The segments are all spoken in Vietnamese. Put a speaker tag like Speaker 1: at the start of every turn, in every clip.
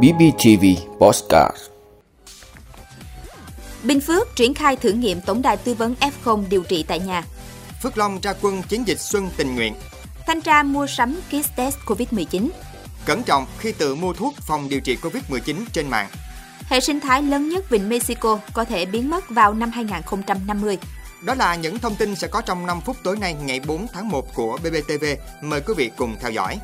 Speaker 1: BBTV Postcard
Speaker 2: Bình Phước triển khai thử nghiệm tổng đài tư vấn F0 điều trị tại nhà.
Speaker 3: Phước Long ra quân chiến dịch Xuân tình nguyện.
Speaker 2: Thanh tra mua sắm kit test COVID-19.
Speaker 3: Cẩn trọng khi tự mua thuốc phòng điều trị COVID-19 trên mạng.
Speaker 2: Hệ sinh thái lớn nhất Vịnh Mexico có thể biến mất vào năm 2050.
Speaker 3: Đó là những thông tin sẽ có trong 5 phút tối nay ngày 4 tháng 1 của BBTV. Mời quý vị cùng theo dõi.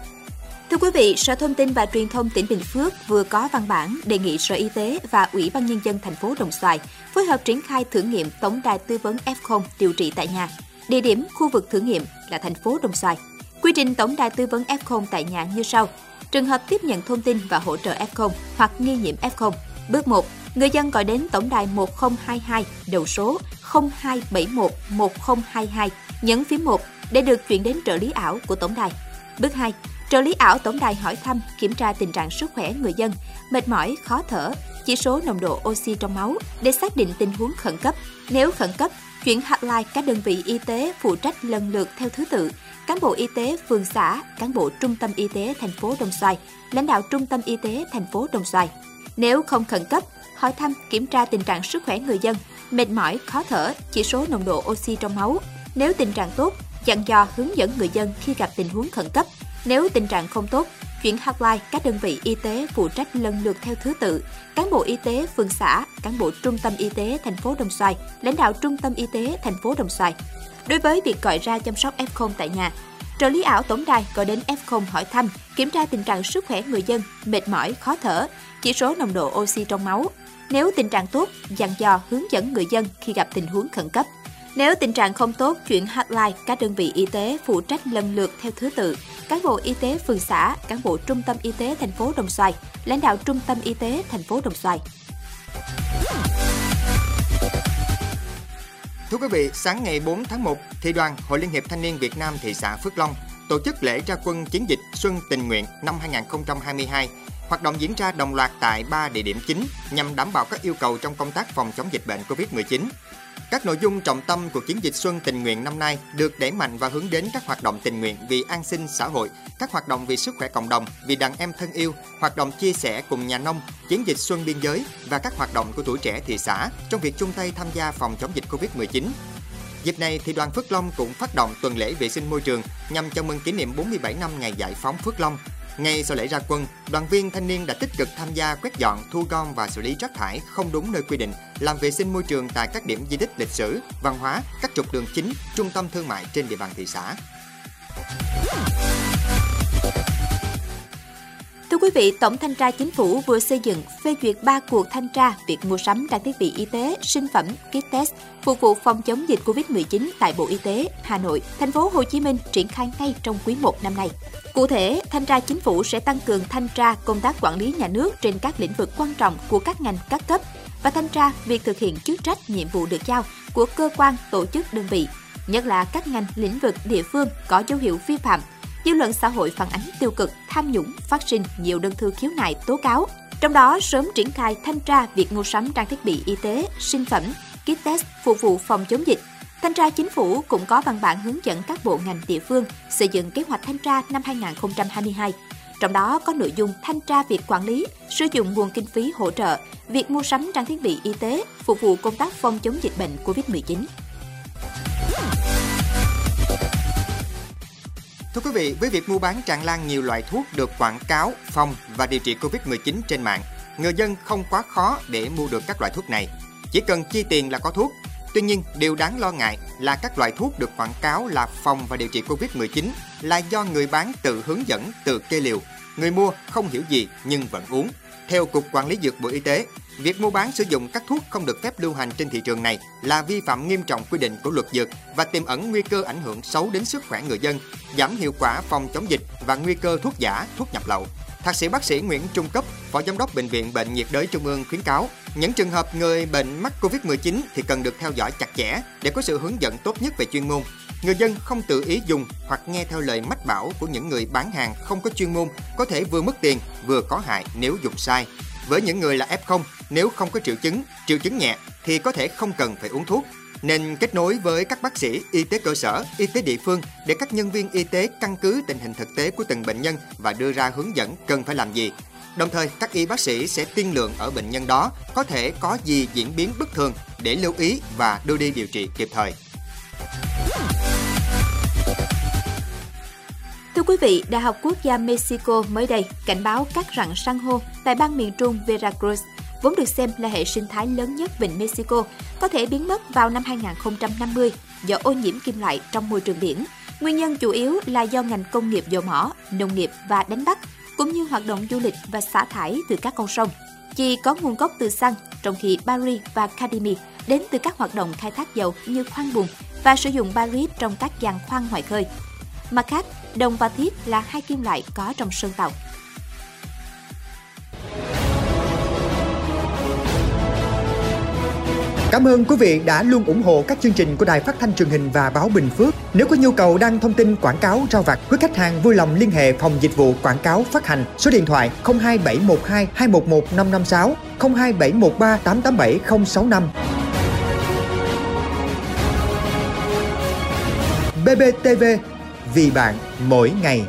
Speaker 2: Thưa quý vị, Sở Thông tin và Truyền thông tỉnh Bình Phước vừa có văn bản đề nghị Sở Y tế và Ủy ban Nhân dân thành phố Đồng Xoài phối hợp triển khai thử nghiệm tổng đài tư vấn F0 điều trị tại nhà. Địa điểm khu vực thử nghiệm là thành phố Đồng Xoài. Quy trình tổng đài tư vấn F0 tại nhà như sau. Trường hợp tiếp nhận thông tin và hỗ trợ F0 hoặc nghi nhiễm F0. Bước 1. Người dân gọi đến tổng đài 1022 đầu số 0271 1022 nhấn phím 1 để được chuyển đến trợ lý ảo của tổng đài. Bước 2. Trợ lý ảo tổng đài hỏi thăm, kiểm tra tình trạng sức khỏe người dân, mệt mỏi, khó thở, chỉ số nồng độ oxy trong máu để xác định tình huống khẩn cấp. Nếu khẩn cấp, chuyển hotline các đơn vị y tế phụ trách lần lượt theo thứ tự, cán bộ y tế phường xã, cán bộ trung tâm y tế thành phố Đồng Xoài, lãnh đạo trung tâm y tế thành phố Đồng Xoài. Nếu không khẩn cấp, hỏi thăm, kiểm tra tình trạng sức khỏe người dân, mệt mỏi, khó thở, chỉ số nồng độ oxy trong máu. Nếu tình trạng tốt, dặn dò hướng dẫn người dân khi gặp tình huống khẩn cấp. Nếu tình trạng không tốt, chuyển hotline các đơn vị y tế phụ trách lần lượt theo thứ tự, cán bộ y tế phường xã, cán bộ trung tâm y tế thành phố Đồng Xoài, lãnh đạo trung tâm y tế thành phố Đồng Xoài. Đối với việc gọi ra chăm sóc F0 tại nhà, trợ lý ảo tổng đài gọi đến F0 hỏi thăm, kiểm tra tình trạng sức khỏe người dân, mệt mỏi, khó thở, chỉ số nồng độ oxy trong máu. Nếu tình trạng tốt, dặn dò hướng dẫn người dân khi gặp tình huống khẩn cấp. Nếu tình trạng không tốt, chuyển hotline các đơn vị y tế phụ trách lần lượt theo thứ tự, cán bộ y tế phường xã, cán bộ trung tâm y tế thành phố Đồng Xoài, lãnh đạo trung tâm y tế thành phố Đồng Xoài.
Speaker 3: Thưa quý vị, sáng ngày 4 tháng 1, Thị đoàn Hội Liên hiệp Thanh niên Việt Nam thị xã Phước Long tổ chức lễ ra quân chiến dịch Xuân tình nguyện năm 2022. Hoạt động diễn ra đồng loạt tại 3 địa điểm chính nhằm đảm bảo các yêu cầu trong công tác phòng chống dịch bệnh COVID-19. Các nội dung trọng tâm của chiến dịch Xuân tình nguyện năm nay được đẩy mạnh và hướng đến các hoạt động tình nguyện vì an sinh xã hội, các hoạt động vì sức khỏe cộng đồng, vì đàn em thân yêu, hoạt động chia sẻ cùng nhà nông, chiến dịch Xuân biên giới và các hoạt động của tuổi trẻ thị xã trong việc chung tay tham gia phòng chống dịch Covid-19. Dịp này thì đoàn Phước Long cũng phát động tuần lễ vệ sinh môi trường nhằm chào mừng kỷ niệm 47 năm ngày giải phóng Phước Long ngay sau lễ ra quân, đoàn viên thanh niên đã tích cực tham gia quét dọn, thu gom và xử lý rác thải không đúng nơi quy định, làm vệ sinh môi trường tại các điểm di tích lịch sử, văn hóa, các trục đường chính, trung tâm thương mại trên địa bàn thị xã.
Speaker 2: Thưa quý vị, Tổng Thanh tra Chính phủ vừa xây dựng phê duyệt 3 cuộc thanh tra việc mua sắm trang thiết bị y tế, sinh phẩm, kit test phục vụ phòng chống dịch COVID-19 tại Bộ Y tế, Hà Nội, thành phố Hồ Chí Minh triển khai ngay trong quý 1 năm nay. Cụ thể, Thanh tra Chính phủ sẽ tăng cường thanh tra công tác quản lý nhà nước trên các lĩnh vực quan trọng của các ngành các cấp và thanh tra việc thực hiện chức trách nhiệm vụ được giao của cơ quan, tổ chức, đơn vị, nhất là các ngành lĩnh vực địa phương có dấu hiệu vi phạm dư luận xã hội phản ánh tiêu cực, tham nhũng, phát sinh nhiều đơn thư khiếu nại tố cáo. Trong đó, sớm triển khai thanh tra việc mua sắm trang thiết bị y tế, sinh phẩm, kit test phục vụ phòng chống dịch. Thanh tra Chính phủ cũng có văn bản hướng dẫn các bộ ngành địa phương xây dựng kế hoạch thanh tra năm 2022. Trong đó có nội dung thanh tra việc quản lý, sử dụng nguồn kinh phí hỗ trợ, việc mua sắm trang thiết bị y tế phục vụ công tác phòng chống dịch bệnh COVID-19.
Speaker 3: Thưa quý vị, với việc mua bán tràn lan nhiều loại thuốc được quảng cáo, phòng và điều trị Covid-19 trên mạng, người dân không quá khó để mua được các loại thuốc này. Chỉ cần chi tiền là có thuốc. Tuy nhiên, điều đáng lo ngại là các loại thuốc được quảng cáo là phòng và điều trị Covid-19 là do người bán tự hướng dẫn, tự kê liều. Người mua không hiểu gì nhưng vẫn uống. Theo Cục Quản lý Dược Bộ Y tế, việc mua bán sử dụng các thuốc không được phép lưu hành trên thị trường này là vi phạm nghiêm trọng quy định của luật dược và tiềm ẩn nguy cơ ảnh hưởng xấu đến sức khỏe người dân, giảm hiệu quả phòng chống dịch và nguy cơ thuốc giả, thuốc nhập lậu. Thạc sĩ bác sĩ Nguyễn Trung Cấp, Phó Giám đốc Bệnh viện Bệnh nhiệt đới Trung ương khuyến cáo, những trường hợp người bệnh mắc Covid-19 thì cần được theo dõi chặt chẽ để có sự hướng dẫn tốt nhất về chuyên môn. Người dân không tự ý dùng hoặc nghe theo lời mách bảo của những người bán hàng không có chuyên môn có thể vừa mất tiền vừa có hại nếu dùng sai. Với những người là F0, nếu không có triệu chứng, triệu chứng nhẹ thì có thể không cần phải uống thuốc. nên kết nối với các bác sĩ, y tế cơ sở, y tế địa phương để các nhân viên y tế căn cứ tình hình thực tế của từng bệnh nhân và đưa ra hướng dẫn cần phải làm gì. Đồng thời, các y bác sĩ sẽ tiên lượng ở bệnh nhân đó có thể có gì diễn biến bất thường để lưu ý và đưa đi điều trị kịp thời
Speaker 2: quý vị, Đại học Quốc gia Mexico mới đây cảnh báo các rặng san hô tại bang miền trung Veracruz, vốn được xem là hệ sinh thái lớn nhất vịnh Mexico, có thể biến mất vào năm 2050 do ô nhiễm kim loại trong môi trường biển. Nguyên nhân chủ yếu là do ngành công nghiệp dầu mỏ, nông nghiệp và đánh bắt, cũng như hoạt động du lịch và xả thải từ các con sông. Chỉ có nguồn gốc từ xăng, trong khi Paris và cadimi đến từ các hoạt động khai thác dầu như khoan bùn và sử dụng Paris trong các giàn khoan ngoài khơi. Mặt khác, đồng và thiết là hai kim loại có trong sơn tàu.
Speaker 4: Cảm ơn quý vị đã luôn ủng hộ các chương trình của Đài Phát thanh truyền hình và báo Bình Phước. Nếu có nhu cầu đăng thông tin quảng cáo rao vặt, quý khách hàng vui lòng liên hệ phòng dịch vụ quảng cáo phát hành số điện thoại 02712 211 556 02713 887 065. BBTV vì bạn mỗi ngày.